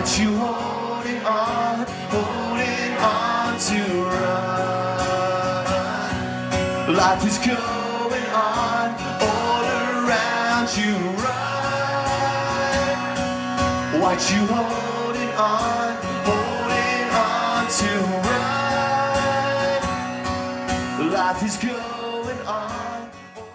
What you holding on, holding on to run. Life is going on all around you. Run. What you holding on,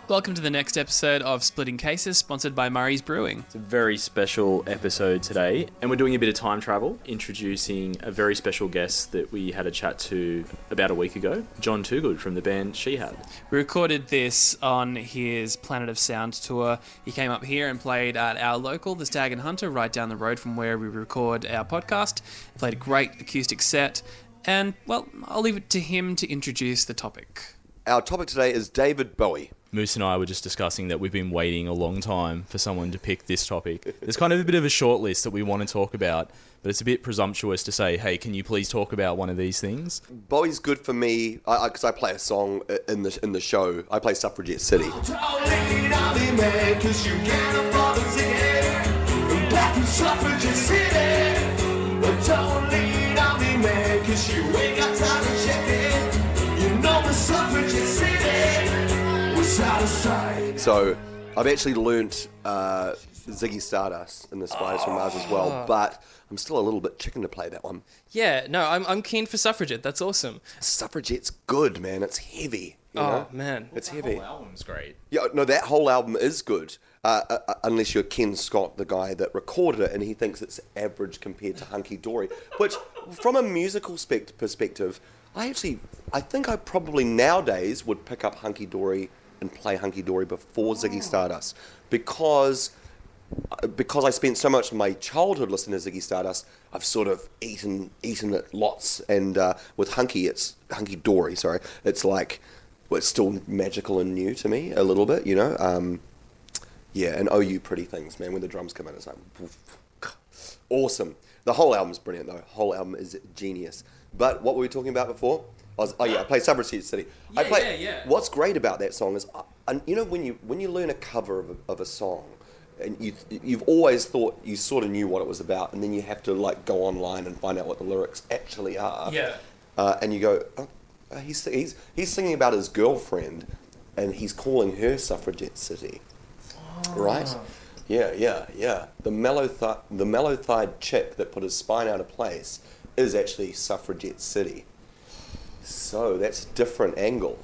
Welcome to the next episode of Splitting Cases, sponsored by Murray's Brewing. It's a very special episode today, and we're doing a bit of time travel, introducing a very special guest that we had a chat to about a week ago, Jon Toogood from the band Shihad. We recorded this on his Planet of Sound tour. He came up here and played at our local, the Stag and Hunter, right down the road from where we record our podcast. Played a great acoustic set, and well, I'll leave it to him to introduce the topic. Our topic today is David Bowie. Moose and I were just discussing that we've been waiting a long time for someone to pick this topic. There's kind of a bit of a short list that we want to talk about, but it's a bit presumptuous to say, hey, can you please talk about one of these things? Bowie's good for me because I, play a song in the in the show. I play Suffragette City. Don't lean So I've actually learnt uh, Ziggy Stardust and the Spiders from Mars as well, but I'm still a little bit chicken to play that one. Yeah, no, I'm, I'm keen for Suffragette. That's awesome. Suffragette's good, man. It's heavy. You Oh, know? man. it's heavy. Whole album's great. Yeah, no, that whole album is good. Uh, uh, uh, unless you're Ken Scott, the guy that recorded it, and he thinks it's average compared to Hunky Dory. Which, from a musical spect- perspective, I actually, I think I probably nowadays would pick up Hunky Dory and play Hunky Dory before Ziggy Stardust because uh, because I spent so much of my childhood listening to Ziggy Stardust, I've sort of eaten eaten it lots. And uh, with Hunky, it's Hunky Dory. Sorry, it's like well, it's still magical and new to me a little bit, you know. Um, yeah, and oh, you pretty things, man. When the drums come in, it's like awesome. The whole album's brilliant, though. The whole album is genius. But what were we talking about before? I was, oh yeah, I play Suffragette City. I Yeah, play, yeah, yeah. What's great about that song is, uh, and you know, when you when you learn a cover of a, of a song, and you you've always thought you sort of knew what it was about, and then you have to like go online and find out what the lyrics actually are. Yeah. Uh, and you go, oh, uh, he's he's he's singing about his girlfriend, and he's calling her Suffragette City. Right? Yeah, yeah, yeah. The mellow th- the mellow thighed chick that put his spine out of place is actually Suffragette City. So that's a different angle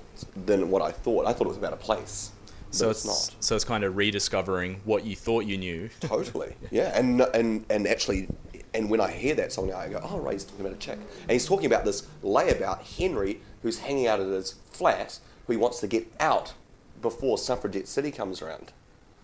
than what I thought. I thought it was about a place. So it's, it's, not. so it's kind of rediscovering what you thought you knew. Totally. Yeah, and and and actually, and when I hear that song now, I go, oh, right, he's talking about a chick, and he's talking about this layabout Henry, who's hanging out at his flat, who he wants to get out before Suffragette City comes around.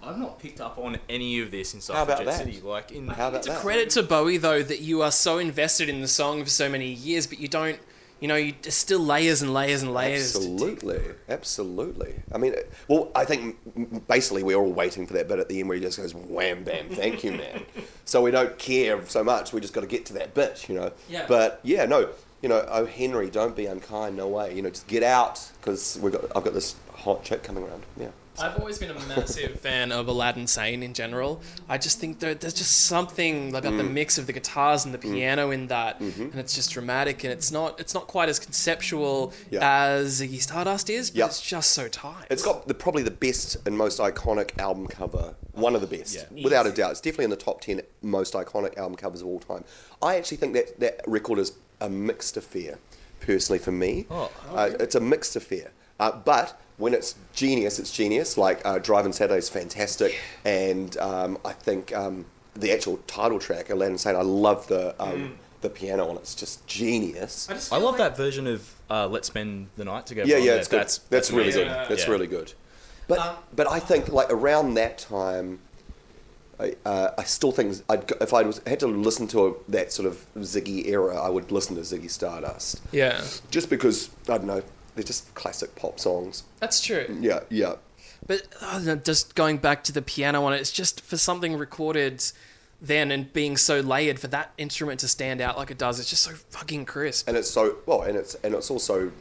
I've not picked up on any of this in Suffragette? City. Like in How about It's a that? credit to Bowie, though, that you are so invested in the song for so many years, but you don't, you know, you, still layers and layers and layers. Absolutely, absolutely. I mean, well, I think basically we're all waiting for that bit at the end where he just goes wham bam, thank you, man. so we don't care so much. We just got to get to that bit, you know. Yeah. But yeah, no, you know, oh Henry, don't be unkind. No way. You know, just get out because we got. I've got this hot chick coming around. Yeah. I've always been a massive fan of Aladdin Sane in general. I just think that there's just something about Mm. the mix of the guitars and the piano in that, and it's just dramatic, and it's not it's not quite as conceptual Mm-hmm. Yeah. as Ziggy Stardust is, but Yep. it's just so tight. It's got the, probably the best and most iconic album cover. One of the best, Yeah. without a doubt. It's definitely in the top ten most iconic album covers of all time. I actually think that that record is a mixed affair, personally for me. Oh, uh, it's a mixed affair. Uh, but when it's genius, it's genius. Like uh, Driving Saturday is fantastic, and um, I think um, the actual title track, Aladdin Sane, I love the um, the piano on it. It's just genius. just I love like- that version of uh, "Let's Spend the Night Together." Yeah, on yeah, it's good. That's That's, really amazing. good. That's Yeah. really good. But Um, but I think like around that time, I, uh, I still think I'd, if I was had to listen to a, that sort of Ziggy era, I would listen to Ziggy Stardust. yeah, Just because I don't know, they're just classic pop songs. that's true. Yeah, yeah. But uh, just going back to the piano on it, it's just for something recorded then and being so layered for that instrument to stand out like it does. It's just so fucking crisp. And it's so well, and it's and it's also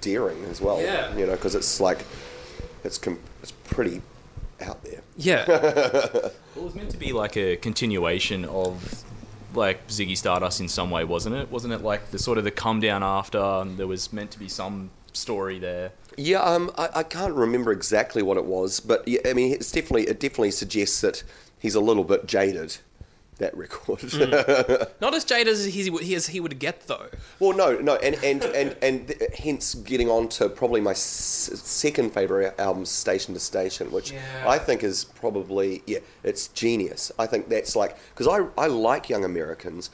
daring as well. Yeah. You know, because it's like it's com- it's pretty out there. Yeah, Well, it was meant to be like a continuation of like Ziggy Stardust in some way, wasn't it? Wasn't it like the sort of the come down after? And there was meant to be some story there. Yeah, um, I, I can't remember exactly what it was, but yeah, I mean, it's definitely it definitely suggests that he's a little bit jaded. That record. Not as jaded as he, he, as he would get, though. well, no, no, and and and and th- hence getting on to probably my s- second favorite album, Station to Station, which Yeah. I think is probably yeah, it's genius. I think that's like because I I like Young Americans.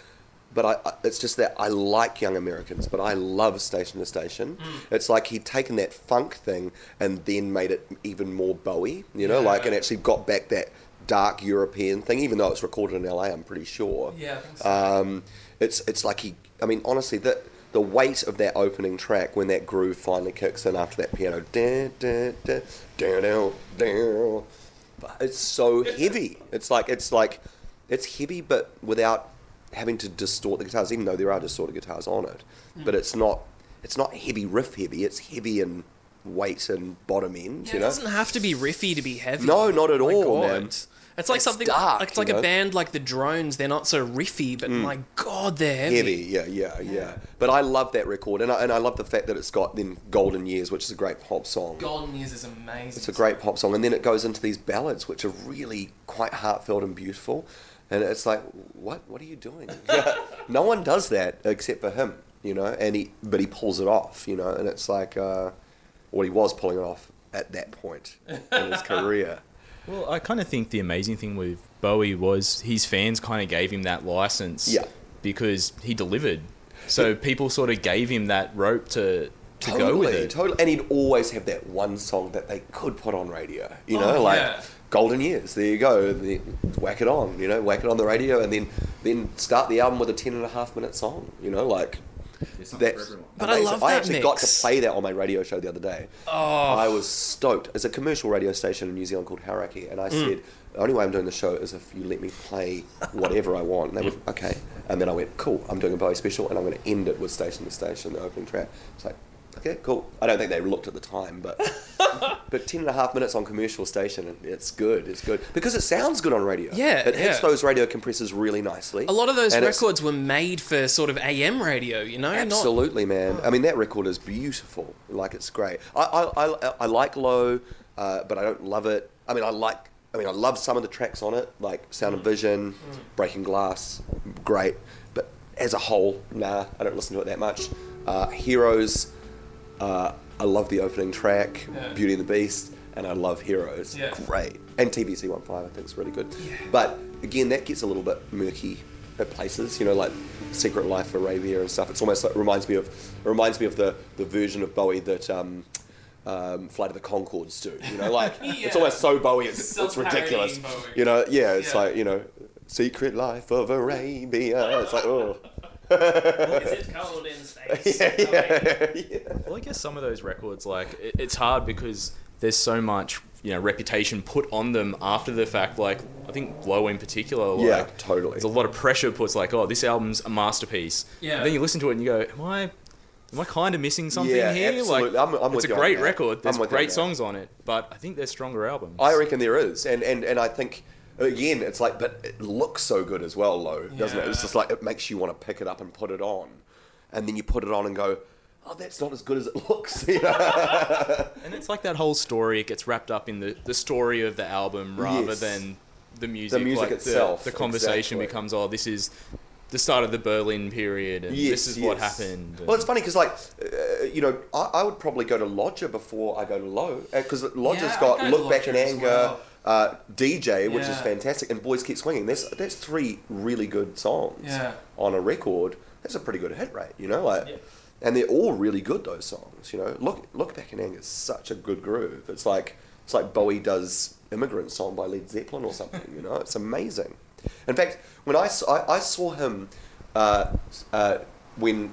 But I, it's just that I like Young Americans, but I love Station to Station. It's like he'd taken that funk thing and then made it even more Bowie, you know, like and actually got back that dark European thing, even though it's recorded in LA. I'm pretty sure. Yeah, so. Um, it's it's like he. I mean, honestly, the the weight of that opening track when that groove finally kicks in after that piano, da, da, da, da, da, da, it's so heavy. It's like it's like it's heavy, but without having to distort the guitars. Even though there are distorted guitars on it, Mm. but it's not it's not heavy riff heavy. It's heavy in weight and bottom end. Yeah, you it doesn't have to be riffy to be heavy. No, not at all, God. man. It's like It's something dark, like it's like a know? band like the Drones. They're not so riffy, but my God, they're heavy. heavy. Yeah, yeah, yeah, But I love that record, and I, and I love the fact that it's got then "Golden Years," which is a great pop song. Golden Years is amazing. It's a great pop song, and then it goes into these ballads, which are really quite heartfelt and beautiful. And it's like, what? What are you doing? no one does that except for him, you know. And he, but he pulls it off, you know. And it's like, uh, well, he was pulling it off at that point in his career. Well, I kind of think the amazing thing with Bowie was his fans kind of gave him that license Yeah. because he delivered. So people sort of gave him that rope to to totally, go with it. Totally, and he'd always have that one song that they could put on radio. You know, Oh, like yeah. Golden Years. There you go. The, whack it on. You know, whack it on the radio, and then then start the album with a ten and a half minute song. You know, like that's. But I amazing. love I that actually got to play that on my radio show the other day. Oh. I was stoked. It's a commercial radio station in New Zealand called Hauraki, and I Mm. said the only way I'm doing the show is if you let me play whatever I want. And they went okay, and then I went cool. I'm doing a Bowie special, and I'm going to end it with Station to Station, the opening track. It's like okay, cool. I don't think they looked at the time, but but ten and a half minutes on commercial station, it's good. It's good because it sounds good on radio. Yeah, it hits yeah. those radio compressors really nicely. A lot of those records were made for sort of AM radio, you know. Not- Absolutely, man. I mean, that record is beautiful. Like, it's great. I, I, I, I like Low, uh, but I don't love it. I mean, I like. I mean, I love some of the tracks on it, like Sound Mm. of Vision, Breaking Glass, great. But as a whole, nah, I don't listen to it that much. Uh, Heroes, uh, I love the opening track, Yeah. Beauty and the Beast, and I love Heroes. Yeah. Great. And TBC 15, I think is really good. But again, that gets a little bit murky at places, you know, like Secret Life of Arabia and stuff. It's almost like reminds me of it reminds me of the, the version of Bowie that um, um, Flight of the Conchords do. You know, like it's almost so Bowie, it's, it's ridiculous. Bowie. You know, yeah, it's Yeah. like you know, Secret Life of Arabia. It's like oh. Is it cold in space? Well, I guess some of those records, like it, it's hard because there's so much you know reputation put on them after the fact. Like I think Low in particular, like, Yeah, totally. There's a lot of pressure puts like, oh, this album's a masterpiece. Yeah. And then you listen to it and you go, am I? Am I kind of missing something Yeah, here? absolutely. Like, I'm- I'm it's a great record. There's I'm with you on great songs on it, but I think there's stronger albums. I reckon there is, and and and I think again, it's like, but it looks so good as well, low, doesn't it? It's just like it makes you want to pick it up and put it on, and then you put it on and go, oh, that's not as good as it looks. You know? And it's like that whole story. It gets wrapped up in the, the story of the album rather Yes. than the music. The music like itself, The, the conversation exactly. becomes, oh, this is the start of the Berlin period, and Yes, this is what yes. happened. Well, it's funny because, like, uh, you know, I, I would probably go to Lodger before I go to Low because Lodger's Yeah, got go to Look Back in Anger, well. Uh, DJ, which is fantastic, and Boys Keep Swinging. That's that's three really good songs Yeah. on a record. That's a pretty good hit rate, you know, like. Yeah. And they're all really good. Those songs, you know. Look, look back in anger is such a good groove. It's like it's like Bowie does "Immigrant Song" by Led Zeppelin or something. You know, it's amazing. In fact, when I saw, I, I saw him uh, uh, when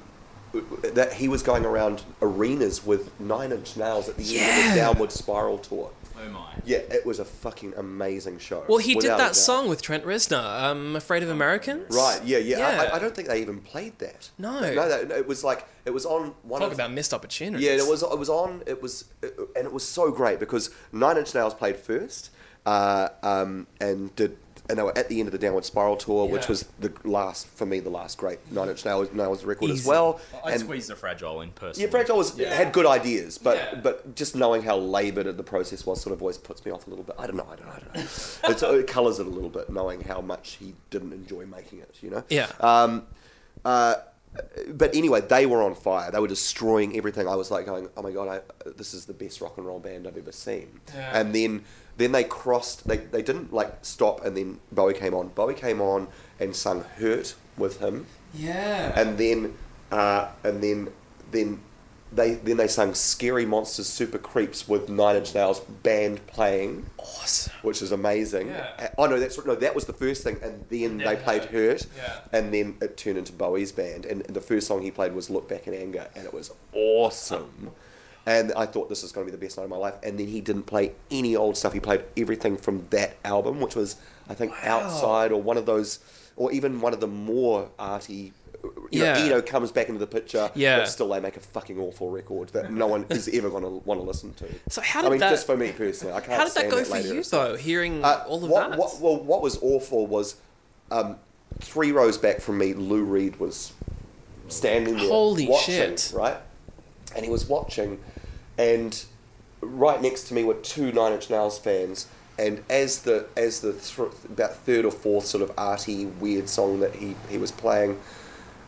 that he was going around arenas with Nine Inch Nails at the end of the Downward Spiral tour. Oh my. Yeah, it was a fucking amazing show. Well, he did that song with Trent Reznor, um, "Afraid of Americans." Right? Yeah, yeah. I- Yeah. I, I don't think they even played that. No. no, that, it was like it was on one. Talk of, about missed opportunities. Yeah, it was. It was on. It was, and it was so great because Nine Inch Nails played first, uh, um, and did and they were at the end of the Downward Spiral tour, which was the last for me, the last great Nine Inch Nails, Nails record as well. I'd and squeeze the fragile in person. yeah, Fragile was had good ideas, but Yeah. but just knowing how laboured the process was sort of always puts me off a little bit. I don't know, I don't know, I don't know. it's, it colours it a little bit, knowing how much he didn't enjoy making it. You know. Yeah. Um, uh, but anyway, they were on fire. They were destroying everything. I was like going, "Oh my god, I, this is the best rock and roll band I've ever seen." Yeah. And then then they crossed. They they didn't like stop, and then Bowie came on. Bowie came on and sung "Hurt" with him Yeah. and then uh, and then then they then they sang "Scary Monsters, Super Creeps" with Nine Inch Nails band playing, awesome. which is amazing. Yeah. Oh no, that's no, that was the first thing, and then Then they played Hurt. "Hurt," Yeah. and then it turned into Bowie's band, and the first song he played was "Look Back in Anger," and it was awesome. And I thought this is going to be the best night of my life. And then he didn't play any old stuff. He played everything from that album, which was, I think, Wow. outside or one of those, or even one of the more arty. You Yeah. know, Eno comes back into the picture. Yeah. But still, they make a fucking awful record that no one is ever going to want to listen to. So how did I mean, that- just for me personally, I can't. How did that go for later you though? Hearing Uh, all of what, that. What, well, what was awful was um, three rows back from me, Lou Reed was standing there Holy watching, shit. right? And he was watching, and right next to me were two Nine Inch Nails fans. And as the as the th- about third or fourth sort of arty weird song that he, he was playing,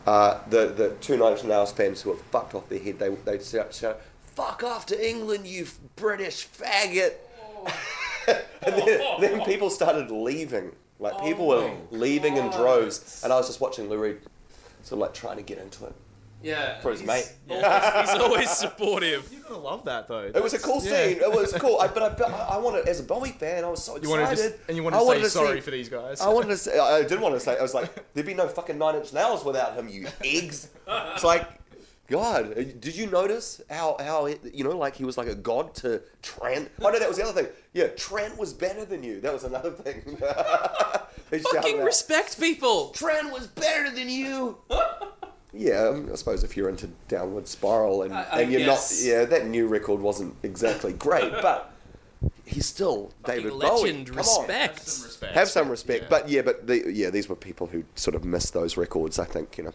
uh, the the two Nine Inch Nails fans who were fucked off their head, they they shout, shout "Fuck off to England, you British faggot!" and then, then people started leaving. Like people were leaving in droves, and I was just watching Lou Reed, sort of like trying to get into it yeah. for his mate. Yeah. He's always supportive. You're gonna love that though. It was a cool Yeah. scene. It was cool. I, but I, but I wanted, as a Bowie fan, I was so excited. You excited. wanted to just, and you wanted I to wanted say sorry see- for these guys. I wanted to say, I did want to say, I was like, there'd be no fucking Nine Inch Nails without him, you eggs. It's like, God, did you notice how, how it, you know, like he was like a god to Trent? Oh no, that was the other thing. Yeah, Trent was better than you. That was another thing. Fucking respect people. Trent was better than you. Yeah, um, I suppose if you're into Downward Spiral and, I- I and you're guess. not, yeah, that new record wasn't exactly great, but he's still David Bowie. legend. Come on. Respect. Some respect. Have some respect, Yeah. but yeah, but the, yeah, these were people who sort of missed those records. I think you know,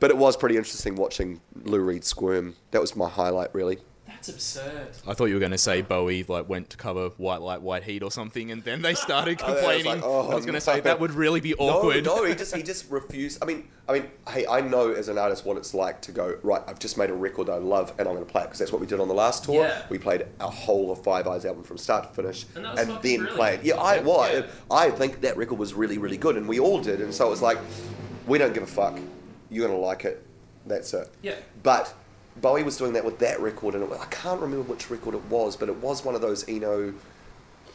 but it was pretty interesting watching Lou Reed squirm. That was my highlight, really. That's absurd. I thought you were going to say Bowie like went to cover White Light, White Heat or something, and then they started I was complaining. like, oh, I was going to say that would really be awkward. No, no, he just he just refused. I mean, I mean, hey, I know as an artist what it's like to go right. I've just made a record I love, and I'm going to play it because that's what we did on the last tour. Yeah. We played a whole of Five Eyes album from start to finish, And that was and then brilliant. played. Yeah, I well, Yeah. I, I think that record was really, really good, and we all did. And so it was like, we don't give a fuck. You're going to like it. That's it. Yeah. But Bowie was doing that with that record, and it, I can't remember which record it was, but it was one of those Eno.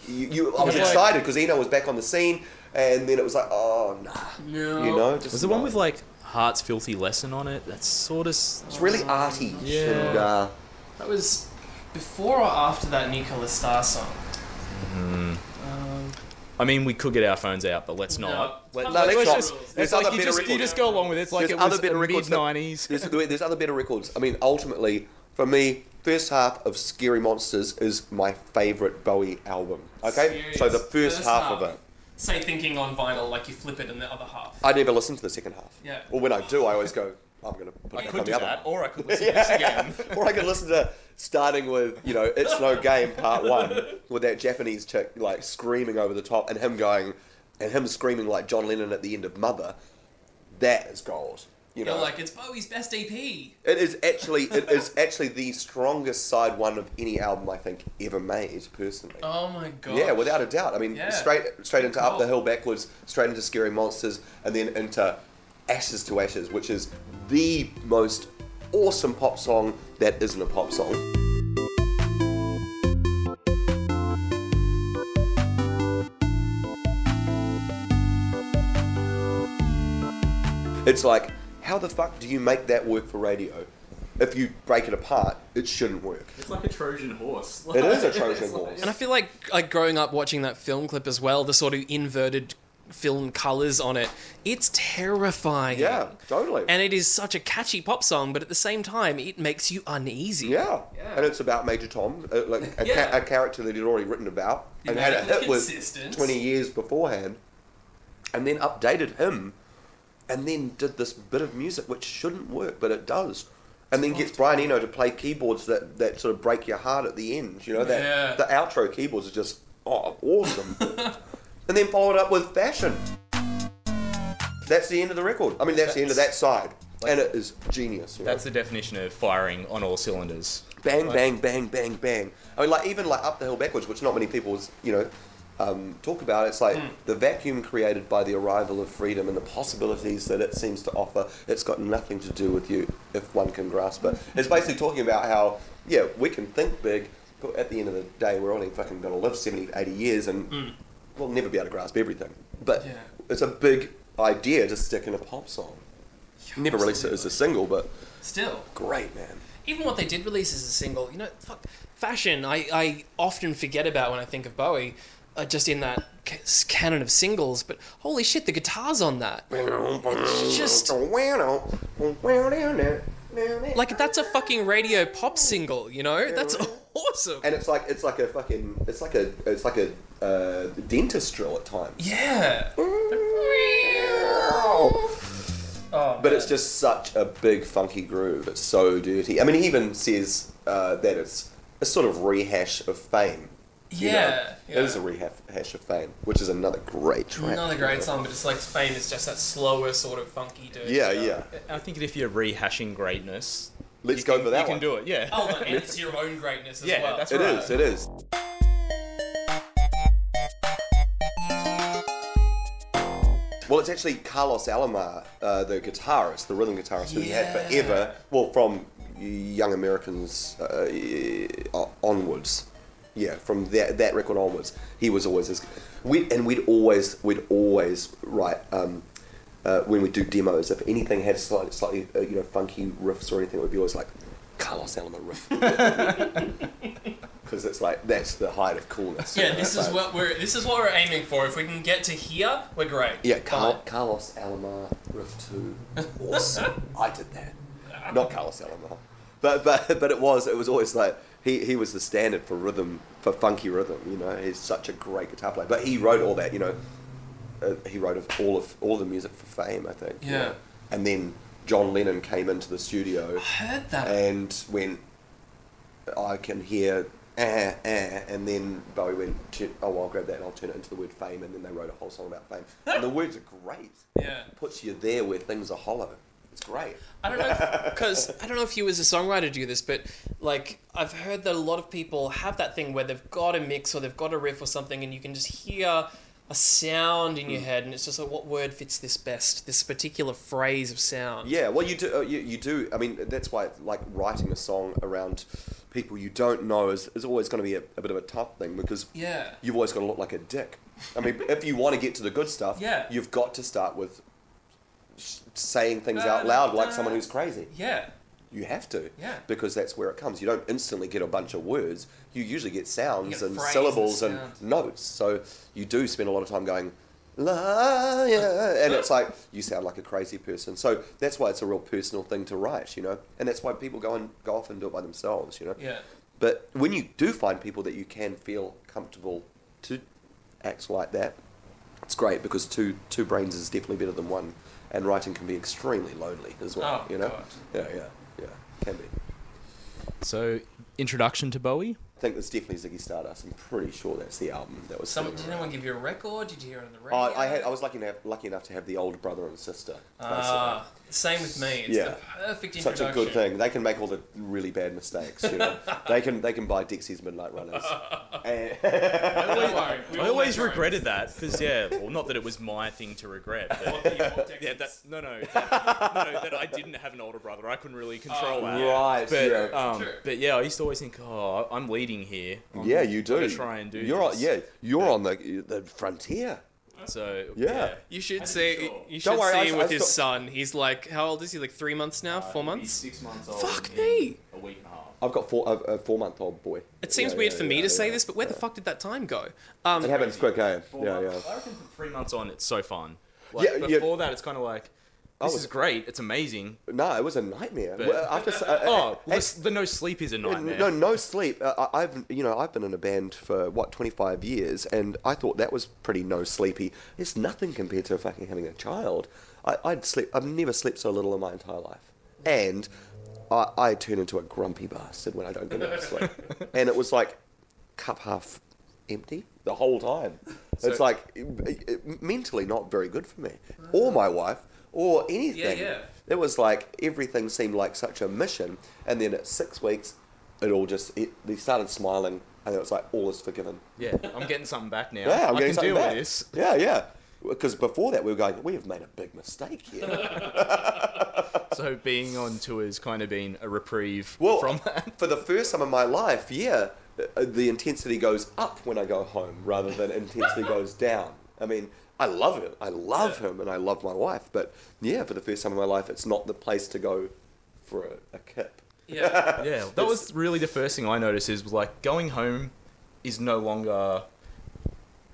You, you, I was Yeah. excited because Eno was back on the scene, and then it was like, oh nah, No. you know, just Was the one with like Heart's Filthy Lesson on it? That's sort of. It's really arty. Yeah. And, uh, That was before or after that Nicola Star song. Mm-hmm. I mean, we could get our phones out, but let's not. No. Let, No, let's let's not. just, There's it's like other you just, you just go along with it. It's like there's it was other better mid records. that- nineties. There's, there's other better records. I mean, ultimately, for me, first half of Scary Monsters is my favourite Bowie album. Okay, so the Serious. first, half, of it. Say thinking on vinyl, like you flip it in the other half. I never listen to the second half. Yeah. Or when I do, I always go, I'm going to put I it could on do the other. that, or I could listen to this again. or I could listen to starting with you know it's no game part one with that Japanese chick like screaming over the top and him going and him screaming like John Lennon at the end of Mother. That is gold. You know, You're like, it's Bowie's best EP. it is actually it is actually the strongest side one of any album I think ever made personally. Oh my god. Yeah, without a doubt. I mean, Yeah. straight straight into Up the Hill backwards, straight into Scary Monsters, and then into Ashes to Ashes, which is the most awesome pop song that isn't a pop song. It's like, how the fuck do you make that work for radio? If you break it apart, it shouldn't work. It's like a Trojan horse. It is a Trojan horse. And I feel like like growing up watching that film clip as well, the sort of inverted film colors on it, it's terrifying. Yeah, totally. And it is such a catchy pop song, but at the same time, it makes you uneasy. Yeah. Yeah. and it's about Major Tom, uh, like a, Yeah. ca- a character that he'd already written about and had a hit with twenty years beforehand. and then updated him, and then did this bit of music which shouldn't work, but it does. And then gets Brian Eno to play keyboards that, that sort of break your heart at the end. You know that Yeah. the outro keyboards are just oh awesome. and then followed up with fashion. That's the end of the record. I mean, that's, the end of that side, and it is genius. You know? That's the definition of firing on all cylinders. bang, Like- bang, bang, bang, bang. I mean, like even like up the hill backwards, which not many people, you know, um, talk about. It's like the vacuum created by the arrival of freedom and the possibilities that it seems to offer. It's got nothing to do with you if one can grasp it. It's basically talking about how yeah we can think big, but at the end of the day, we're only fucking going to live 70, 80 years, and we'll never be able to grasp everything. But Yeah. it's a big idea to stick in a pop song. Never released it as a single, but Still, great man. even what they did release as a single, you know, fuck, fashion. I, I often forget about when I think of Bowie, uh, just in that canon of singles. But holy shit, the guitars on that, it's just like that's a fucking radio pop single. You know, that's awesome. and it's like it's like a fucking it's like a it's like a uh, dentist drill at times. Yeah. Oh, But it's just such a big funky groove. It's so dirty. I mean, he even says uh, that it's a sort of rehash of fame. You know? Yeah, it is a rehash of fame, which is another great track. Another great song, but it's like Fame is just that slower sort of funky dude. Yeah, yeah. I think if you're rehashing greatness, Let's go can, for that You one. can do it. Yeah. Oh, and it's your own greatness as Yeah, well. that's It right. is. It is. Well, it's actually Carlos Alomar, uh, the guitarist, the rhythm guitarist who he had Yeah. forever. Well, from Young Americans uh, onwards, yeah, from that that record onwards, he was always his. We and we'd always we'd always write um, uh, when we do demos. If anything had slightly, slightly uh, you know funky riffs or anything, it would be always like Carlos Alomar riff. Because it's like that's the height of coolness. you Yeah, know, this is what we're this is what we're aiming for. If we can get to here, we're great. Yeah, Car- Carlos Alomar riff two. Awesome. I did that. Not Carlos Alomar. But but but it was it was always like he, he was the standard for rhythm for funky rhythm. You know, he's such a great guitar player. But he wrote all that. You know, uh, he wrote of all of all the music for Fame. I think. you Yeah. know. And then John Lennon came into the studio I heard that. and went, I can hear. Eh, eh, and then Bowie went, "Tu- oh, I'll grab that and I'll turn it into the word fame. And then they wrote a whole song about fame. And the words are great yeah. puts you there where things are hollow. It's great. I don't know because I don't know if you as a songwriter do this, but like I've heard that a lot of people have that thing where they've got a mix or they've got a riff or something, and you can just hear a sound in Hmm. your head, and it's just like, what word fits this best? This particular phrase of sound. Yeah, well, you do. Uh, you, you do. I mean, that's why like writing a song around people you don't know is, is always going to be a, a bit of a tough thing because Yeah. you've always got to look like a dick. I mean, if you want to get to the good stuff, Yeah. you've got to start with saying things out loud like someone who's crazy. Yeah. You have to, Yeah. because that's where it comes. You don't instantly get a bunch of words. You usually get sounds get and syllables and sounds. notes. So you do spend a lot of time going, la, yeah, and it's like you sound like a crazy person. So that's why it's a real personal thing to write, you know, and that's why people go and go off and do it by themselves, you know. Yeah. But when you do find people that you can feel comfortable to act like that, it's great because two two brains is definitely better than one, and writing can be extremely lonely as well. Oh, you know. God. Yeah, yeah, yeah, can be. So, introduction to Bowie. I think it's definitely Ziggy Stardust. I'm pretty sure that's the album that was. Some, did around. anyone give you a record? Did you hear it on the Oh, radio? I had. I was lucky enough, lucky enough to have the older brother and sister. Ah, same with me. It's Yeah. the perfect Such a good thing. They can make all the really bad mistakes. You know, they can they can buy Dexys Midnight Runners. And- Don't worry. we I always make our own. regretted that because yeah, well, not that it was my thing to regret. But, What the- what yeah, Texas? that no, no, that, no, that I didn't have an older brother. I couldn't really control that. right. But yeah. um, True. but yeah, I used to always think, oh, I'm leading here. I'm yeah, you do. gonna try and do. You're on, yeah, you're on the the frontier. So Yeah. You should I'm see. sure. You should Don't worry, see I- him I with his still- son. He's like, how old is he? Like three months now? Four months? Six months old. Fuck me. A week and a half. I've got four, a, a four month old boy. It seems Yeah, weird yeah, for me yeah, to say yeah. this, but where the fuck did that time go? Um, It happens quick, eh? Four Yeah, months- yeah. I reckon from three months on, it's so fun. Like, Yeah, yeah. before that, it's kind of like, this was- is great. It's amazing. No, it was a nightmare. But- Well, After uh, Oh, uh, the no sleep is a nightmare. No, no sleep. Uh, I- I've you know I've been in a band for what 25 years, and I thought that was pretty no sleepy. It's nothing compared to fucking having a child. I, I'd sleep. I've never slept so little in my entire life, and I, I turn into a grumpy bastard when I don't get enough sleep. and it was like cup half empty the whole time. it's like it- it- mentally not very good for me or my wife or anything. yeah. It was like everything seemed like such a mission, and then at six weeks, it all just it, they started smiling, and it was like all is forgiven. Yeah, I'm getting something back now. Yeah, I'm I getting can something deal back. with this. Yeah, yeah. Because before that, we were going, we have made a big mistake here. So being on tour has kind of been a reprieve well, from that. for the first time in my life, yeah, uh, the intensity goes up when I go home rather than intensity goes down. I mean, I love him. I love him, and I love my wife. But yeah, for the first time in my life, it's not the place to go for a, a kip. Yeah. Yeah, that was really the first thing I noticed is like going home is no longer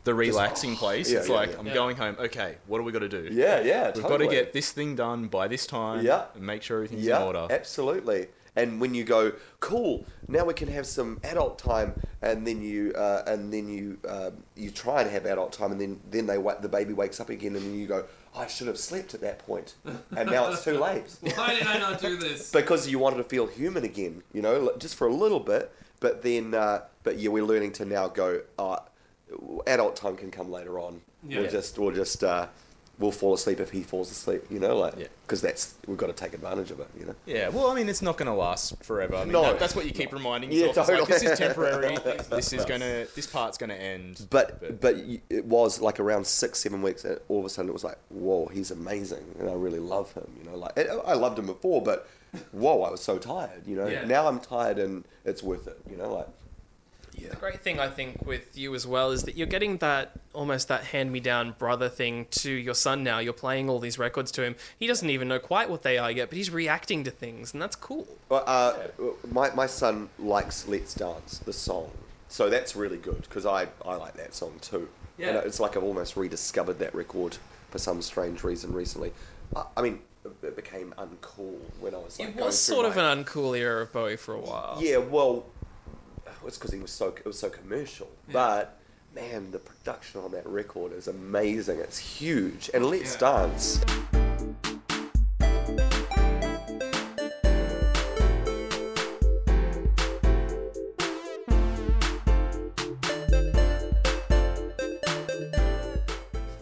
the relaxing place. yeah, it's yeah, like yeah. I'm Yeah. going home. Okay, what do we got to do? Yeah, yeah. We've got to get this thing done by this time. Yeah. And make sure everything's Yeah, in order. absolutely. And when you go, cool, now we can have some adult time, and then you uh, and then you uh, you try and have adult time, and then then they the baby wakes up again, and then you go, I should have slept at that point, and now it's too late Why did I not do this? because you wanted to feel human again, you know, just for a little bit. But then, uh, but yeah, we're learning to now go. Uh, adult time can come later on. Yeah. We'll just we'll just uh, we'll fall asleep if he falls asleep, you know, like Yeah. because that's we've got to take advantage of it, you know. Yeah, well, I mean, it's not going to last forever. I mean, No. that, that's what you keep reminding Yeah, yourself. It's like, this is temporary. this is going to, this part's going to end. But but y- it was like around six seven weeks. And all of a sudden, it was like, whoa, he's amazing, and I really love him. You know, like I uh, I loved him before, but whoa, I was so tired. You know, Yeah. now I'm tired, and it's worth it. You know, like yeah, The great thing I think with you as well is that you're getting that almost that hand-me-down brother thing to your son now. You're playing all these records to him. He doesn't even know quite what they are yet, but he's reacting to things, and that's cool. Well, uh, my my son likes Let's Dance, the song, so that's really good because I I like that song too. Yeah. And it's like I've almost rediscovered that record for some strange reason recently. I, I mean, it became uncool when I was like It was sort of my- an uncool era of Bowie for a while. Yeah, well, it's because he was so it was so commercial. But man, the production on that record is amazing. It's huge, and Let's Yeah. Dance.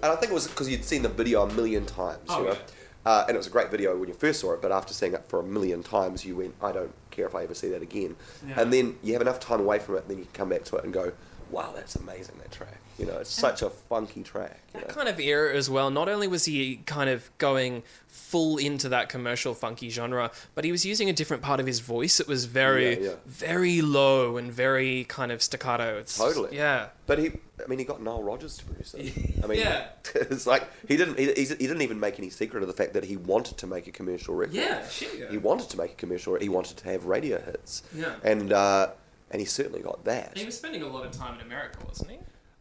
And I think it was because you'd seen the video a million times, Oh, you know. yeah. Uh, and it was a great video when you first saw it, but after seeing it for a million times, you went, I don't care if I ever see that again. Yeah. And then you have enough time away from it, then you can come back to it and go, wow, that's amazing, that track. You know, it's such a funky track. You know? Kind of era as well. Not only was he kind of going full into that commercial funky genre, but he was using a different part of his voice. It was very, Yeah, yeah. very low and very kind of staccato. It's, Totally. Yeah. But he, I mean, he got Nile Rodgers to produce it. I mean, Yeah. it's like he didn't, he, he didn't even make any secret of the fact that he wanted to make a commercial record. Yeah, shit, yeah. He wanted to make a commercial. He wanted to have radio hits. Yeah. And uh, and he certainly got that. He was spending a lot of time in America, wasn't he?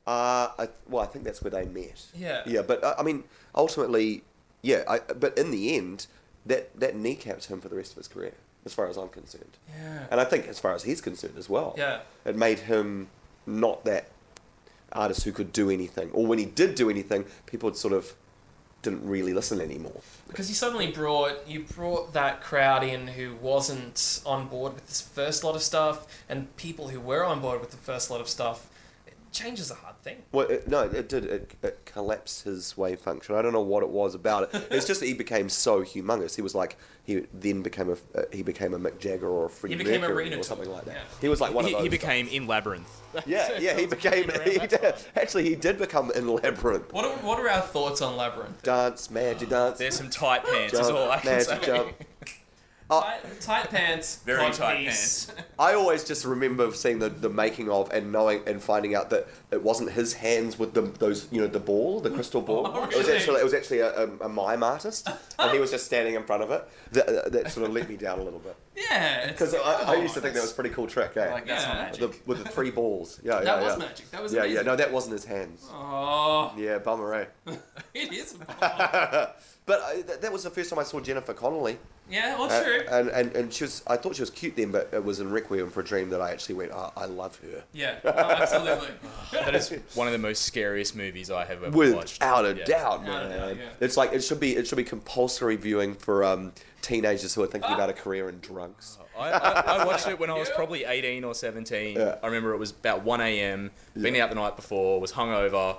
Uh, I, well, I think that's where they met. Yeah. Yeah, but uh, I mean, ultimately, yeah. I, but in the end, that that kneecapped him for the rest of his career, as far as I'm concerned. Yeah. And I think, as far as he's concerned as well. Yeah. It made him not that artist who could do anything, or when he did do anything, people sort of didn't really listen anymore. Because you suddenly brought you brought that crowd in who wasn't on board with this first lot of stuff, and people who were on board with the first lot of stuff. It is a hard thing. Well, it, no, it did. It, it collapsed his wave function. I don't know what it was about it. It's just that he became so humongous. He was like he then became a uh, he became a Mick Jagger or a Freddie He became Mercury Arena or something like that. yeah. He was like one he, of those. he guys. became in Labyrinth. Yeah, yeah. He became. He did, actually, he did become in Labyrinth. What are, what are our thoughts on Labyrinth? Dance, magic dance. There's some tight pants, is jump, all I can magic say. jump. Oh, Tight, tight pants. Very cod tight piece. pants. I always just remember seeing the, the making of and knowing and finding out that it wasn't his hands with the those you know the ball the crystal ball. Oh, It was actually it was actually a, a, a mime artist and he was just standing in front of it. That, that sort of let me down a little bit. Yeah, Because I, I used to think that was a pretty cool trick, eh? Like that's Yeah. not magic. the, with the three balls. Yeah, yeah, That yeah. was magic. That was yeah, yeah. No, that wasn't his hands. Oh, Yeah, bummer, eh? it is. But I, that, that was the first time I saw Jennifer Connelly. Yeah, well, Uh, true. and, and and she was. I thought she was cute then, but it was in Requiem for a Dream that I actually went. Oh, I love her. yeah, oh, absolutely. That is one of the most scariest movies I have ever watched. Without a Yeah. doubt, man. doubt, yeah. It's like it should be. It should be compulsory viewing for um, teenagers who are thinking Ah. about a career in drugs. I, I, I watched it when I was Yeah. probably 18 or 17. Yeah. I remember it was about 1 a.m. Been Yeah. out the night before, was hungover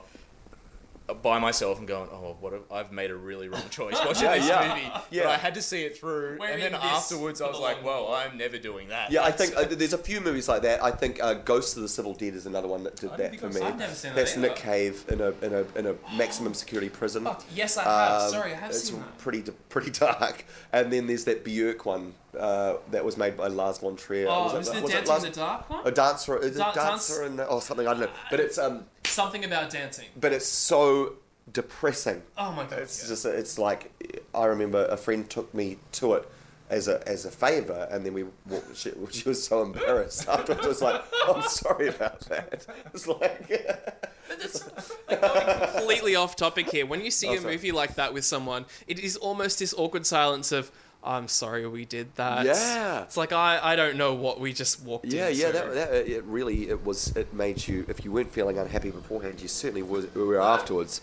by myself and going, oh, what? I've made a really wrong choice watching Yeah, this yeah. movie. Yeah. But I had to see it through, We're and then afterwards I was like, well, haul. I'm never doing that. Yeah, I think uh, there's a few movies like that. I think uh, Ghost of the Civil Dead is another one that did that for me. I've- I've never seen that That's Nick either. Cave in a in a in a maximum security prison. Fuck, yes, I have. Um, Sorry, I have it's seen that. pretty pretty dark. And then there's that Björk one uh, that was made by Lars von Trier. Oh, Was was, it- the was it Dancing Lars- in the Dark one? A dancer, is it Da- dancer and or something? I don't know. But it's um, Something about dancing. but it's so depressing. Oh my god. It's yeah. just it's like I remember a friend took me to it as a as a favor, and then we walked, she, she was so embarrassed afterwards. It was like, "Oh, I'm sorry about that. It's like, But that's like going completely off topic here. When you see Oh, a sorry. movie like that with someone, it is almost this awkward silence of, "I'm sorry we did that." Yeah. It's like I, I don't know what we just walked yeah, into. yeah. That, that it really it was it made you if you weren't feeling unhappy beforehand, you certainly was, were afterwards.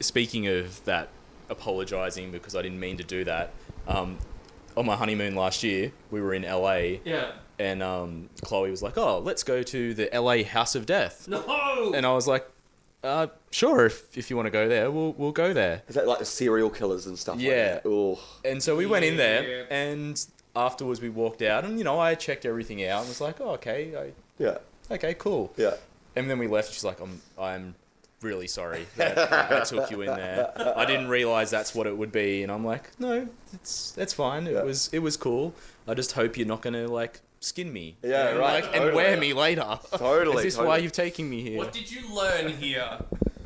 Speaking of that, apologizing because I didn't mean to do that. Um, on my honeymoon last year, we were in LA, yeah. and um, Chloe was like, "Oh, let's go to the LA House of Death," No. and I was like, uh, "Sure, if, if you want to go there, we'll we'll go there. Is that like the serial killers and stuff? Yeah. Like that? Oh, And so we went in there, Yeah. and afterwards we walked out, and you know I checked everything out and was like, "Oh, okay, yeah, okay, cool." yeah. And then we left. She's like, "I'm I'm really sorry that I took you in there. I didn't realize that's what it would be." And I'm like, "No, it's that's fine. It Yeah. was it was cool. I just hope you're not gonna like skin me, Yeah, and, right, like, and wear me later. Totally, Is this why you're taking me here?" What did you learn here?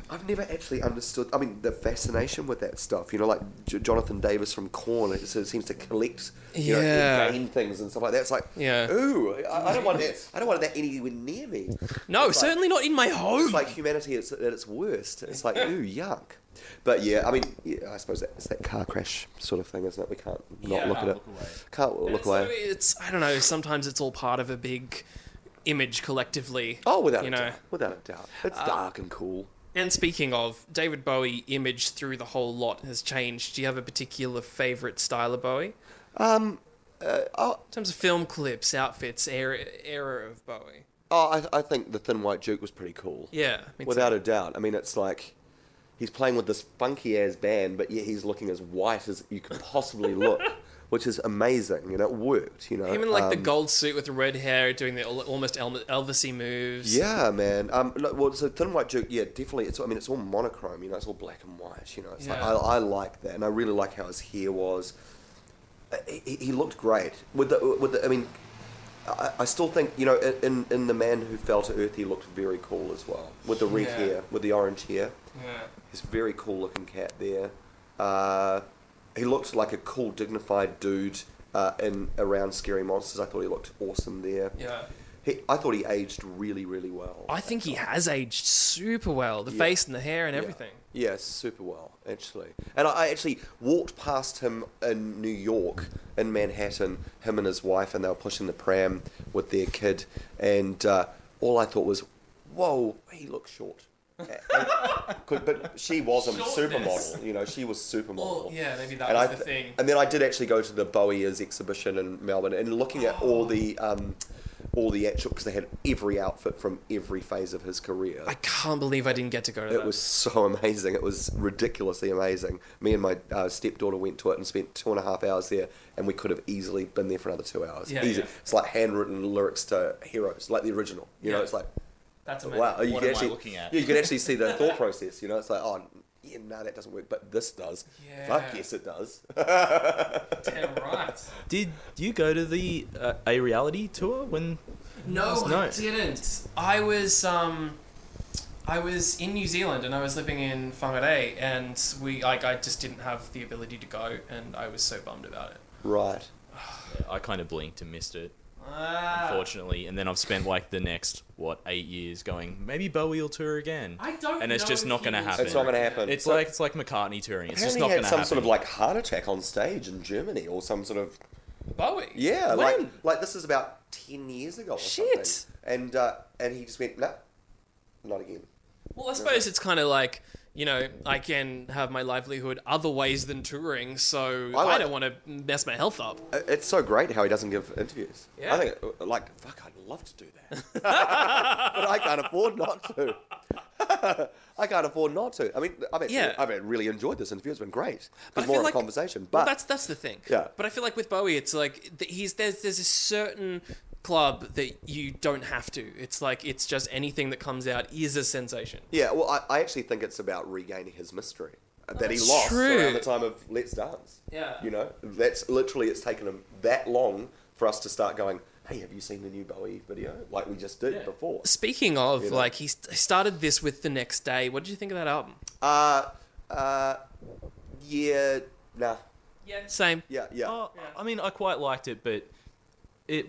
I've never actually understood. I mean, the fascination with that stuff. You know, like J- Jonathan Davis from Korn. It sort of seems to collect, you Yeah. know, gain things and stuff like that. It's like, Yeah. ooh, I, I don't want that. I don't want that anywhere near me. No, certainly not in my home. It's like humanity is at its worst. It's like, ooh, yuck. But yeah, I mean, yeah, I suppose that, it's that car crash sort of thing, isn't it? We can't not Yeah. look at it. Can't look it's, away. it's I don't know. Sometimes it's all part of a big image collectively. Oh, without you a know. doubt. Without a doubt. It's uh, dark and cool. And speaking of David Bowie, image through the whole lot has changed. Do you have a particular favorite style of Bowie? Um, uh, oh, In terms of film clips, outfits, era, era of Bowie. oh I, I think the Thin White Duke was pretty cool. Yeah, me too. Without a doubt. I mean, it's like he's playing with this funky ass band, but yet he's looking as white as you could possibly look, which is amazing. You know, it worked. You know, him in like the Um, gold suit with the red hair, doing the almost El- Elvisy moves. Yeah, man. Um, look, well, so Thin White Duke, yeah, definitely. It's I mean, it's all monochrome. You know, it's all black and white. You know, it's like Yeah. I, I like that, and I really like how his hair was. Uh, He, he looked great with the with the. I mean, I, I still think you know in in the man who fell to earth, he looked very cool as well with the red Yeah. hair, with the orange hair. Yeah. He's very cool looking cat there. Uh, he looked like a cool, dignified dude uh, in around Scary Monsters. I thought he looked awesome there. Yeah. He, I thought he aged really, really well. I think he has aged super well. The Yeah. face and the hair and Yeah. everything. Yeah, super well, actually. And I, I actually walked past him in New York, in Manhattan, him and his wife, and they were pushing the pram with their kid. And uh, all I thought was, whoa, he looks short. And- Could- but she was a Shortness. supermodel, you know, she was supermodel. Well, yeah, maybe that and was I, the thing. And then I did actually go to the Bowie's exhibition in Melbourne and looking at all the um, all the actual because they had every outfit from every phase of his career. I can't believe I didn't get to go to It that. was so amazing. It was ridiculously amazing. Me and my uh, stepdaughter went to it and spent two and a half hours there, and we could have easily been there for another two hours. Yeah, Easy. yeah. It's like handwritten lyrics to heroes, like the original. You know, it's like That's amazing. wow. You What can am I actually, looking at? Yeah, you can actually see the thought process. You know, it's like oh. Yeah, no, that doesn't work, but this does. Yeah. Fuck yes, it does. Damn right. Did you go to the uh, a reality tour when? No, No. I didn't. I was um, I was in New Zealand and I was living in Whangarei, and we like I just didn't have the ability to go, and I was so bummed about it. right. I kind of blinked and missed it, Ah. unfortunately. And then I've spent like the next what eight years going, maybe Bowie will tour again. I don't And it's know just if not he going to was- happen. It's not going to happen. It's But like it's like McCartney touring. It's just apparently not he going had to some happen. sort of like heart attack on stage in Germany or some sort of Bowie. yeah, When? like like this is about ten years ago or Shit. something. And uh, and he just went no, not again. Well, I suppose it's kind of like you know I can have my livelihood other ways than touring, so I, I don't want to mess my health up. It's so great how he doesn't give interviews. Yeah. I think, uh, like, fuck, I'd love to do that. but I can't afford not to. I can't afford not to. I mean, I've actually, Yeah. I've really enjoyed this interview. It's been great. But It's more feel of a like- conversation. Well, But that's that's the thing. Yeah. But I feel like with Bowie, it's like he's there's there's a certain club that you don't have to. It's like it's just anything that comes out is a sensation. yeah, well, I, I actually think it's about regaining his mystery uh, that he lost true. around the time of Let's Dance. Yeah. You know, that's literally, it's taken him that long for us to start going, hey, have you seen the new Bowie video? Like we just did before. Speaking of, You know? like he started this with the next day. What did you think of that album? Uh, uh, yeah, nah, Yeah, same. yeah, yeah. Oh, I mean, I quite liked it, but it.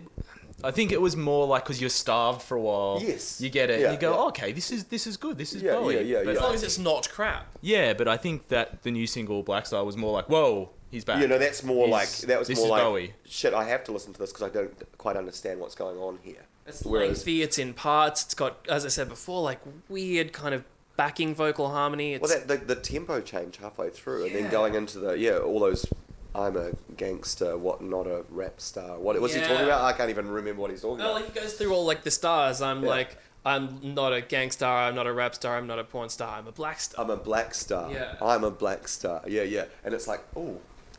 I think it was more like because you're starved for a while. Yes. You get it. Yeah, and you go, yeah. oh, okay, this is this is good. This is Yeah, Bowie. yeah, yeah, But- As long as it's not crap. Yeah, but I think that the new single Blackstar was more like, whoa, he's back. You know, that's more He's- like that was this more is like Bowie. shit. I have to listen to this because I don't quite understand what's going on here. It's Whereas- lengthy. It's in parts. It's got, as I said before, like weird kind of backing vocal harmony. It's, Well, that the, the tempo change halfway through, and then going into the yeah, all those. I'm a gangster. What? Not a rap star. What was he talking about? I can't even remember what he's talking well, about. he goes through all like the stars. I'm Yeah. like, I'm not a gang star. I'm not a rap star. I'm not a porn star. I'm a black star. I'm a black star. Yeah. I'm a black star. Yeah, yeah. And it's like, oh,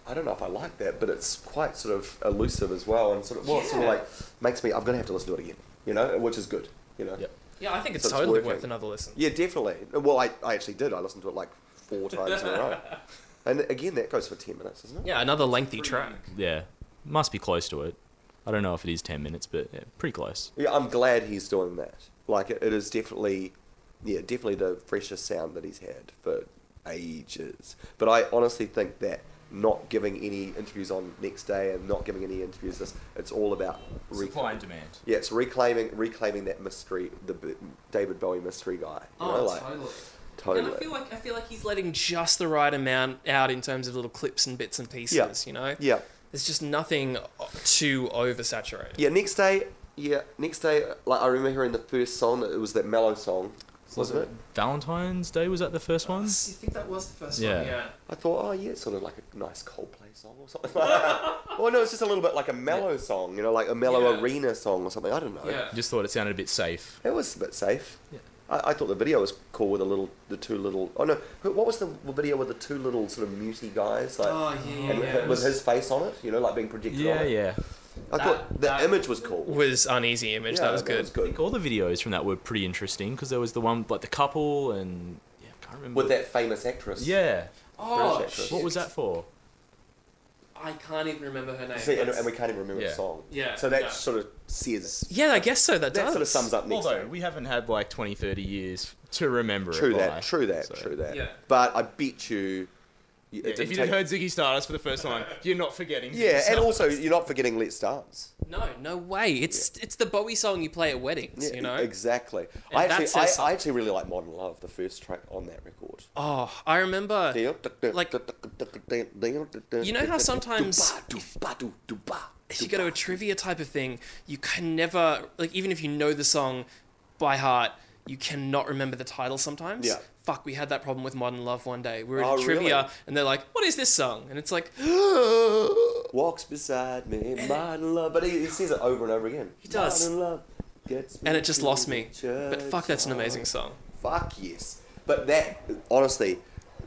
I don't know if I like that, but it's quite sort of elusive as well, and sort of well, it sort of like makes me. I'm gonna have to listen to it again. You know, which is good. You know. Yep. yeah, I think it's So totally working. worth another listen. Yeah, definitely. Well, I, I actually did. I listened to it like four times in a row. And again, that goes for 10 minutes, isn't it? Yeah, another lengthy track. Yeah, must be close to it. I don't know if it is ten minutes, but yeah, pretty close. Yeah, I'm glad he's doing that. Like, it, it is definitely, yeah, definitely the freshest sound that he's had for ages. But I honestly think that not giving any interviews on next day and not giving any interviews this, it's all about Supply and demand. Yeah, it's reclaiming reclaiming that mystery, the B- David Bowie mystery guy. You oh, know, like, totally. Totally. And I feel like I feel like he's letting just the right amount out in terms of little clips and bits and pieces. Yeah. You know, yeah, there's just nothing too oversaturated. yeah. Next day, yeah, next day, like I remember hearing the first song. It was that mellow song, wasn't it? Valentine's Day was that the first one? You think that was the first Yeah. one? Yeah. I thought, oh yeah, it's sort of like a nice Coldplay song or something. well, no, it's just a little bit like a mellow song, you know, like a mellow Yeah. arena song or something. I don't know. Yeah. Just thought it sounded a bit safe. It was a bit safe. Yeah. I, I thought the video was cool with the little, the two little. Oh no, who- what was the video with the two little sort of muty guys? Like, Oh, yeah, and yeah, it with was- his face on it, you know, like being projected on Yeah, it. yeah. I thought the that image was cool. Was uneasy image. Yeah, that was good. Was I think all the videos from that were pretty interesting because there was the one like the couple and yeah, I can't remember. With that famous actress. Yeah. Oh, British actress. What was that for? I can't even remember her name. See, and, That's- and we can't even remember Yeah. the song. Yeah, So that yeah. sort of says. yeah, I guess so. That, That does. sort of sums up next. Although we haven't had like 20, 30 years to remember it. True it that. by, True that. so- True that. Yeah. But I bet you. it Yeah, didn't if you take- heard Ziggy Stardust for the first time, you're not forgetting. Ziggy Yeah, and Stardust. also you're not forgetting Let's Dance. No, no way. It's it's the Bowie song you play at weddings. Yeah, you know. exactly. And I that actually, says I, I actually really like Modern Love, the first track on that record. Oh, I remember. like, You know how sometimes if- you go to a trivia type of thing, you can never like even if you know the song by heart, you cannot remember the title sometimes. Yeah. Fuck, we had that problem with Modern Love one day. We were in Oh, trivia really? and they're like, "What is this song?" And it's like, walks beside me, eh. modern love, but he, he says it over and over again. He does. Modern love gets me and it just lost me. But fuck, that's an amazing song. Fuck yes. But that, honestly,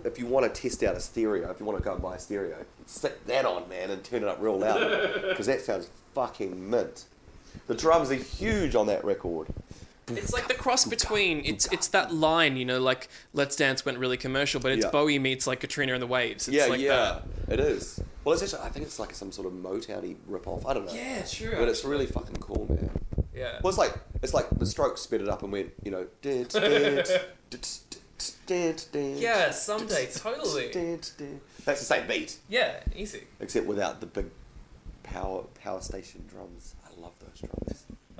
if you want to test out a stereo, if you want to go and buy a stereo, stick that on, man, and turn it up real loud. Because that sounds fucking mint. The drums are huge on that record. It's like the cross between it's it's that line, you know, like Let's Dance went really commercial, but it's Yeah. Bowie meets like Katrina and the Waves. It's yeah, like yeah, that. it is. Well, it's actually, I think it's like some sort of Motowny rip-off. I don't know. Yeah, sure. But it's really fucking cool, man. yeah. Well, it's like it's like the Strokes sped it up and went, you know, dance, dance, dance, dance, dance. Yeah, someday, totally. Dance, dance. That's the same beat, Yeah, easy. except without the big power power station drums. I love those drums.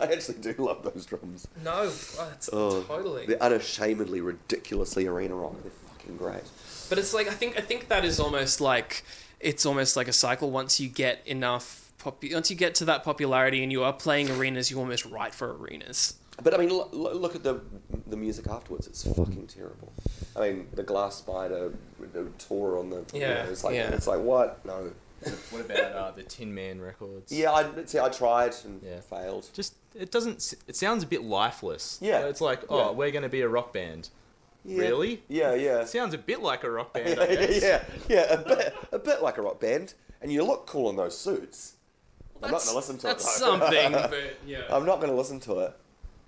I actually do love those drums. No, oh, that's Oh, totally. They're unashamedly, ridiculously arena rock. They're fucking great. But it's like I think I think that is almost like it's almost like a cycle. Once you get enough, pop- once you get to that popularity and you are playing arenas, you almost write for arenas. But I mean, lo- lo- look at the the music afterwards. It's fucking terrible. I mean, the Glass Spider the tour on the you Yeah, know, it's like yeah. it's like what? No. What about uh, the Tin Machine records? Yeah, I see. I tried and Yeah. failed. Just it doesn't. It sounds a bit lifeless. Yeah. it's like oh, Yeah. we're going to be a rock band. Yeah. Really? Yeah, yeah. It sounds a bit like a rock band. I yeah, guess. yeah, yeah, a bit, a bit like a rock band, and you look cool in those suits. I'm not gonna listen to that's it. though. something, but yeah. I'm not gonna listen to it.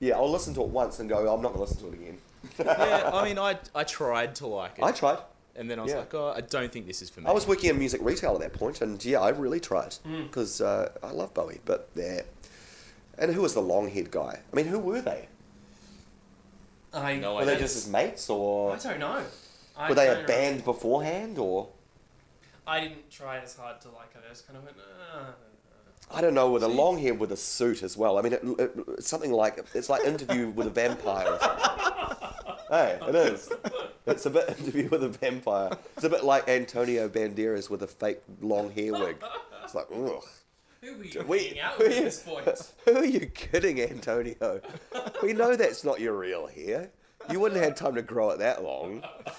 Yeah, I'll listen to it once and go. I'm not gonna listen to it again. yeah. I mean, I I tried to like it, I tried. and then I was yeah. like, oh, I don't think this is for me. I was working in music retail at that point, and yeah, I really tried Hmm. because uh, I love Bowie. But yeah, and who was the long-haired guy? I mean, who were they? I No Were idea. they just his mates, or I don't know. I were they don't a know. band beforehand, or I didn't try as hard to like it. I just kind of went. Uh, I don't know, with a long hair with a suit as well. I mean, it, it, it's something like it's like interview with a vampire. Or something. hey, it is. It's a bit interview with a vampire. It's a bit like Antonio Banderas with a fake long hair wig. It's like, ugh. who were you We- out with at this point? Who are you kidding, Antonio? We know that's not your real hair. You wouldn't have had time to grow it that long.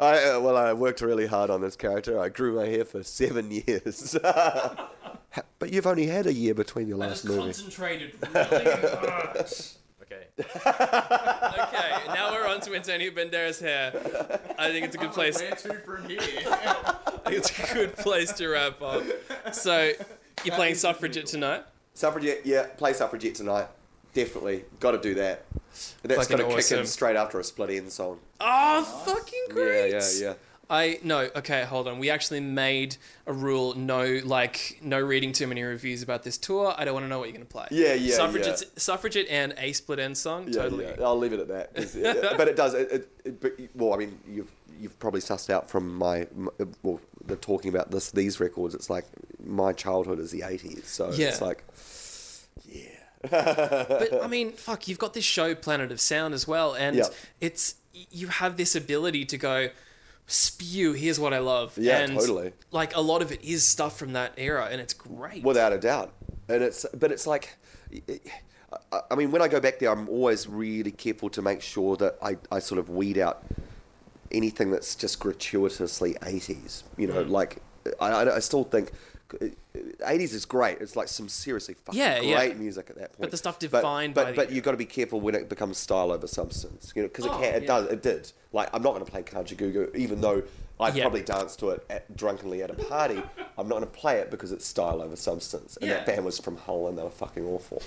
I, uh, well, I worked really hard on this character. I grew my hair for seven years. But you've only had a year between your I last just movie. concentrated really hard. okay. Okay, now we're on to Antonio Banderas' hair. I think it's a good oh, place. Where to from here? I think it's a good place to wrap up. So, you're playing Suffragette tonight? Suffragette, yeah, play Suffragette tonight. Definitely, got to do that. That's Fucking got to kick in straight after a Split Enz song. Oh, fucking great! Yeah, yeah, yeah. I no, okay, hold on. We actually made a rule: no, like, no reading too many reviews about this tour. I don't want to know what you're gonna play. Yeah, yeah, Suffragette, suffragette, and a Split Enz song. Yeah, totally. yeah. I'll leave it at that. yeah, but it does. It, it, it, but, well, I mean, you've you've probably sussed out from my, my well, the talking about this these records. It's like my childhood is the '80s, so Yeah. it's like, yeah, But I mean, fuck, you've got this show, Planet of Sound, as well, and Yeah. it's you have this ability to go spew. Here's what I love. Yeah, and, totally. Like a lot of it is stuff from that era, and it's great. without a doubt. And it's but it's like. I- I mean, when I go back there, I'm always really careful to make sure that I, I sort of weed out anything that's just gratuitously 80s. You know, Mm. like, I, I I still think 80s is great. It's like some seriously fucking Yeah, great yeah. music at that point. But the stuff But- defined but, by the But, you've got to be careful when it becomes style over substance. You know, because Oh, it, can, it yeah. does. It did. Like, I'm not going to play Kajagoogoo, even though I Yeah. probably danced to it at, drunkenly at a party. I'm not going to play it because it's style over substance. And that band was from Hull and they were fucking awful.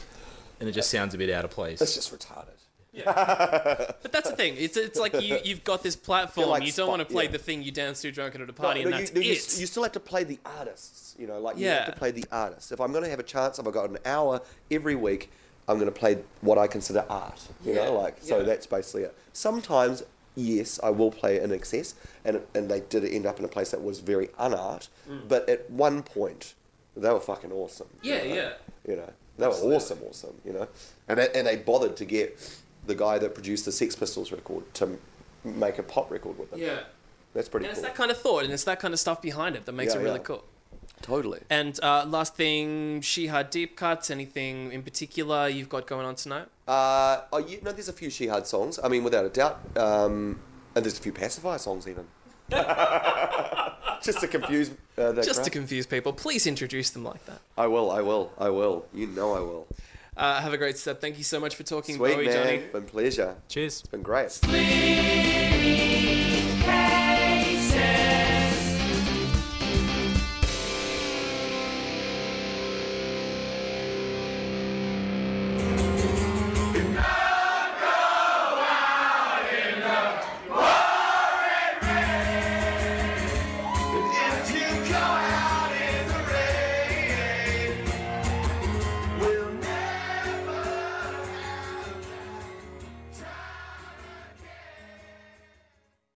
And it just sounds a bit out of place. It's just retarded. But that's the thing. It's it's like you you've got this platform. like you don't want to play yeah. the thing you dance to drunk at a party, No, and no, that's you, no, it. you still have to play the artists. You know, like you Yeah. have to play the artists. If I'm going to have a chance, if I've got an hour every week, I'm going to play what I consider art. You Yeah, know, like so yeah. that's basically it. Sometimes, yes, I will play INXS, and and they did end up in a place that was very unart. Mm. But at one point, they were fucking awesome. you Yeah, know? yeah. You know, they were awesome, awesome. You know, and they, and they bothered to get the guy that produced the Sex Pistols record to make a pop record with them. yeah. That's pretty cool. And it's that kind of thought, and it's that kind of stuff behind it that makes Yeah, it really yeah. cool. Totally. And uh, last thing, Shihad deep cuts. Anything in particular you've got going on tonight? Uh, oh, you know, there's a few Shihad songs. I mean, without a doubt. Um, and there's a few Pacifier songs even. Just to confuse uh, Just crowd. to confuse people, please introduce them like that. I will, I will, I will. You know I will. Uh, have a great set. Thank you so much for talking, Sweet Bowie, man. Johnny. Been pleasure. Cheers. It's been great. Sleep